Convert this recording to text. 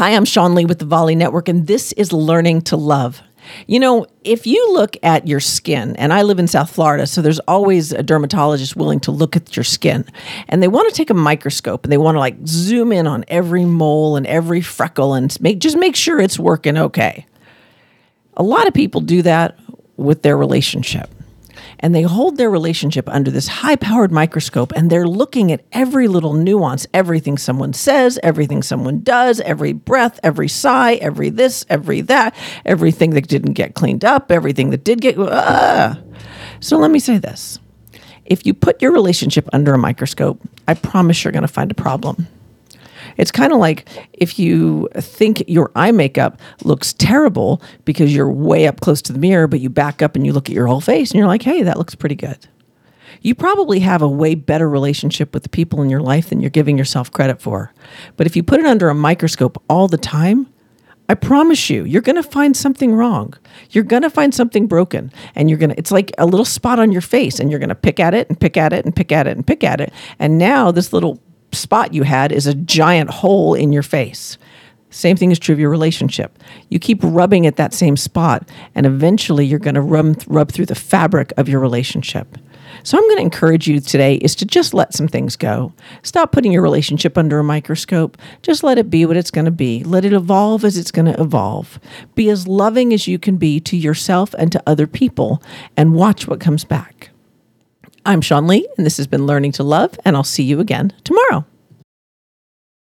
Hi, I'm Sean Lee with the Volley Network, and this is Learning to Love. You know, if you look at your skin, and I live in South Florida, so there's always a dermatologist willing to look at your skin, and they want to take a microscope and they want to like zoom in on every mole and every freckle and make just make sure it's working okay. A lot of people do that with their relationship and they hold their relationship under this high powered microscope and they're looking at every little nuance, everything someone says, everything someone does, every breath, every sigh, every this, every that, everything that didn't get cleaned up, everything that did get. Uh. So let me say this if you put your relationship under a microscope, I promise you're going to find a problem. It's kind of like if you think your eye makeup looks terrible because you're way up close to the mirror, but you back up and you look at your whole face and you're like, hey, that looks pretty good. You probably have a way better relationship with the people in your life than you're giving yourself credit for. But if you put it under a microscope all the time, I promise you, you're going to find something wrong. You're going to find something broken. And you're going to, it's like a little spot on your face, and you're going to pick at it and pick at it and pick at it and pick at it. And now this little spot you had is a giant hole in your face. Same thing is true of your relationship. You keep rubbing at that same spot, and eventually you're going to rub, rub through the fabric of your relationship. So, I'm going to encourage you today is to just let some things go. Stop putting your relationship under a microscope. Just let it be what it's going to be. Let it evolve as it's going to evolve. Be as loving as you can be to yourself and to other people, and watch what comes back. I'm Sean Lee, and this has been Learning to Love, and I'll see you again tomorrow.